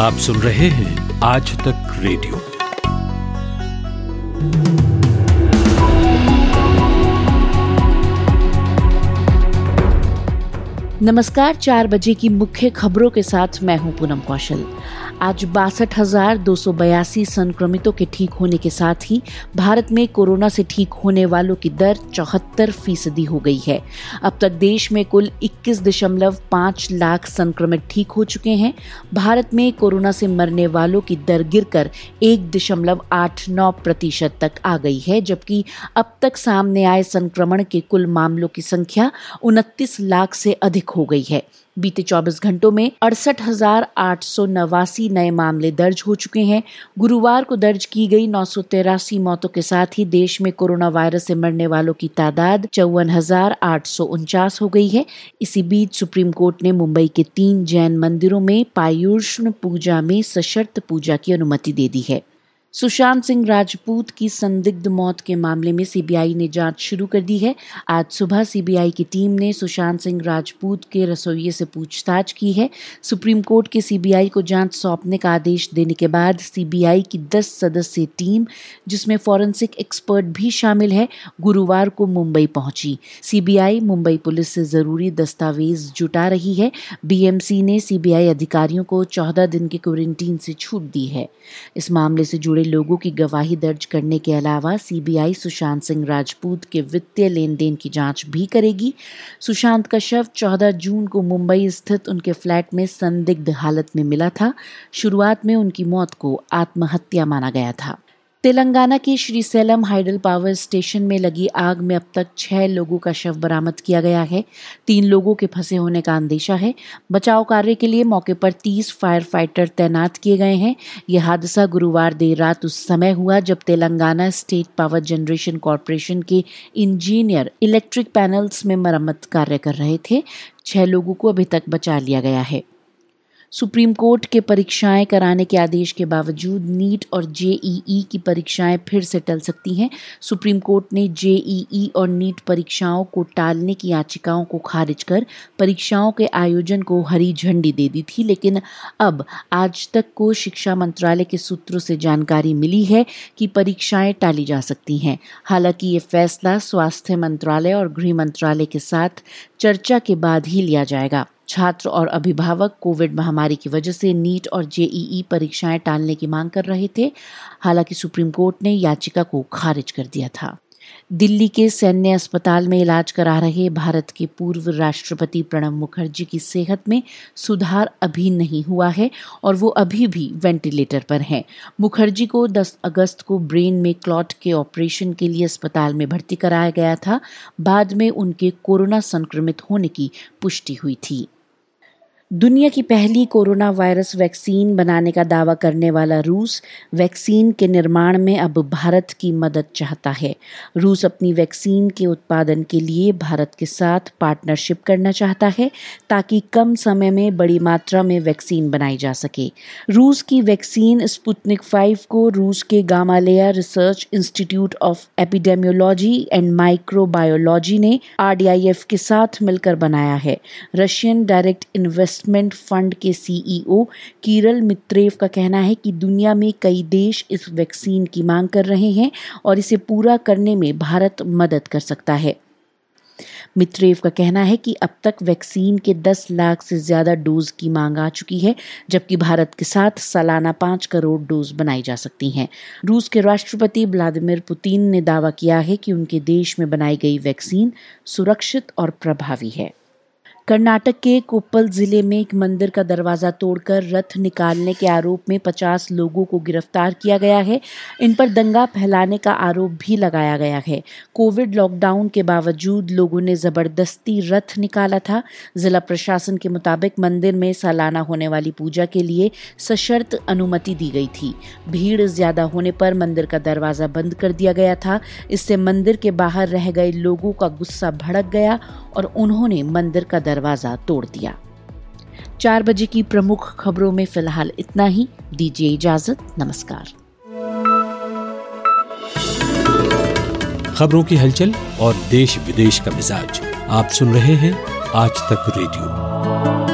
आप सुन रहे हैं आज तक रेडियो। नमस्कार, चार बजे की मुख्य खबरों के साथ मैं हूँ पूनम कौशल। आज बासठ हज़ार दो सौ बयासी संक्रमितों के ठीक होने के साथ ही भारत में कोरोना से ठीक होने वालों की दर चौहत्तर फ़ीसदी हो गई है। अब तक देश में कुल इक्कीस दशमलव पाँच लाख संक्रमित ठीक हो चुके हैं। भारत में कोरोना से मरने वालों की दर गिरकर एक दशमलव आठ नौ प्रतिशत तक आ गई है, जबकि अब तक सामने आए संक्रमण के कुल मामलों की संख्या उनतीस लाख से अधिक हो गई है। बीते 24 घंटों में अड़सठ नए मामले दर्ज हो चुके हैं। गुरुवार को दर्ज की गई नौ मौतों के साथ ही देश में कोरोना वायरस से मरने वालों की तादाद चौवन हो गई है। इसी बीच सुप्रीम कोर्ट ने मुंबई के तीन जैन मंदिरों में पायुष्ण पूजा में सशर्त पूजा की अनुमति दे दी है। सुशांत सिंह राजपूत की संदिग्ध मौत के मामले में सीबीआई ने जाँच शुरू कर दी है। आज सुबह सीबीआई की टीम ने सुशांत सिंह राजपूत के रसोइये से पूछताछ की है। सुप्रीम कोर्ट के सीबीआई को जाँच सौंपने का आदेश देने के बाद सीबीआई की 10 सदस्यीय टीम, जिसमें फॉरेंसिक एक्सपर्ट भी शामिल है, गुरुवार को मुंबई पहुँची। सीबीआई मुंबई पुलिस से ज़रूरी दस्तावेज़ जुटा रही है। बीएमसी ने सीबीआई अधिकारियों को चौदह दिन के क्वारंटीन से छूट दी है। इस मामले से जुड़े जुड़े लोगों की गवाही दर्ज करने के अलावा सीबीआई सुशांत सिंह राजपूत के वित्तीय लेन देन की जाँच भी करेगी। सुशांत का शव 14 जून को मुंबई स्थित उनके फ्लैट में संदिग्ध हालत में मिला था। शुरुआत में उनकी मौत को आत्महत्या माना गया था। तेलंगाना के श्रीसैलम हाइडल पावर स्टेशन में लगी आग में अब तक छह लोगों का शव बरामद किया गया है। तीन लोगों के फंसे होने का अंदेशा है। बचाव कार्य के लिए मौके पर तीस फायर फाइटर तैनात किए गए हैं। यह हादसा गुरुवार देर रात उस समय हुआ जब Telangana state power generation corporation के इंजीनियर इलेक्ट्रिक पैनल्स में मरम्मत कार्य कर रहे थे। छह लोगों को अभी तक बचा लिया गया है। सुप्रीम कोर्ट के परीक्षाएँ कराने के आदेश के बावजूद नीट और जेईई की परीक्षाएँ फिर से टल सकती हैं। सुप्रीम कोर्ट ने जेईई और नीट परीक्षाओं को टालने की याचिकाओं को खारिज कर परीक्षाओं के आयोजन को हरी झंडी दे दी थी, लेकिन अब आज तक को शिक्षा मंत्रालय के सूत्रों से जानकारी मिली है कि परीक्षाएँ टाली जा सकती हैं। हालाँकि ये फैसला स्वास्थ्य मंत्रालय और गृह मंत्रालय के साथ चर्चा के बाद ही लिया जाएगा। छात्र और अभिभावक कोविड महामारी की वजह से नीट और जेईई परीक्षाएँ टालने की मांग कर रहे थे। हालाँकि सुप्रीम कोर्ट ने याचिका को खारिज कर दिया था। दिल्ली के सैन्य अस्पताल में इलाज करा रहे भारत के पूर्व राष्ट्रपति प्रणब मुखर्जी की सेहत में सुधार अभी नहीं हुआ है और वो अभी भी वेंटिलेटर पर हैं। मुखर्जी को 10 अगस्त को ब्रेन में क्लॉट के ऑपरेशन के लिए अस्पताल में भर्ती कराया गया था। बाद में उनके कोरोना संक्रमित होने की पुष्टि हुई थी। दुनिया की पहली कोरोना वायरस वैक्सीन बनाने का दावा करने वाला रूस वैक्सीन के निर्माण में अब भारत की मदद चाहता है। रूस अपनी वैक्सीन के उत्पादन के लिए भारत के साथ पार्टनरशिप करना चाहता है ताकि कम समय में बड़ी मात्रा में वैक्सीन बनाई जा सके। रूस की वैक्सीन स्पुतनिक फाइव को रूस के Gamaleya research institute of epidemiology and microbiology ने आरडीआईएफ के साथ मिलकर बनाया है। Russian direct invest investment fund के सीईओ कीरल मित्रेव का कहना है कि दुनिया में कई देश इस वैक्सीन की मांग कर रहे हैं और इसे पूरा करने में भारत मदद कर सकता है। मित्रेव का कहना है कि अब तक वैक्सीन के 10 लाख से ज़्यादा डोज की मांग आ चुकी है, जबकि भारत के साथ सालाना पाँच करोड़ डोज बनाई जा सकती हैं। रूस के राष्ट्रपति व्लादिमीर पुतिन ने दावा किया है कि उनके देश में बनाई गई वैक्सीन सुरक्षित और प्रभावी है। कर्नाटक के कोप्पल ज़िले में एक मंदिर का दरवाज़ा तोड़कर रथ निकालने के आरोप में 50 लोगों को गिरफ़्तार किया गया है। इन पर दंगा फैलाने का आरोप भी लगाया गया है। कोविड लॉकडाउन के बावजूद लोगों ने ज़बरदस्ती रथ निकाला था। जिला प्रशासन के मुताबिक मंदिर में सालाना होने वाली पूजा के लिए सशर्त अनुमति दी गई थी। भीड़ ज़्यादा होने पर मंदिर का दरवाज़ा बंद कर दिया गया था। इससे मंदिर के बाहर रह गए लोगों का गुस्सा भड़क गया और उन्होंने मंदिर का दरवाज़ा तोड़ दिया। चार बजे की प्रमुख खबरों में फ़िलहाल इतना ही। दीजिए इजाज़त। नमस्कार। खबरों की हलचल और देश विदेश का मिजाज। आप सुन रहे हैं आज तक रेडियो।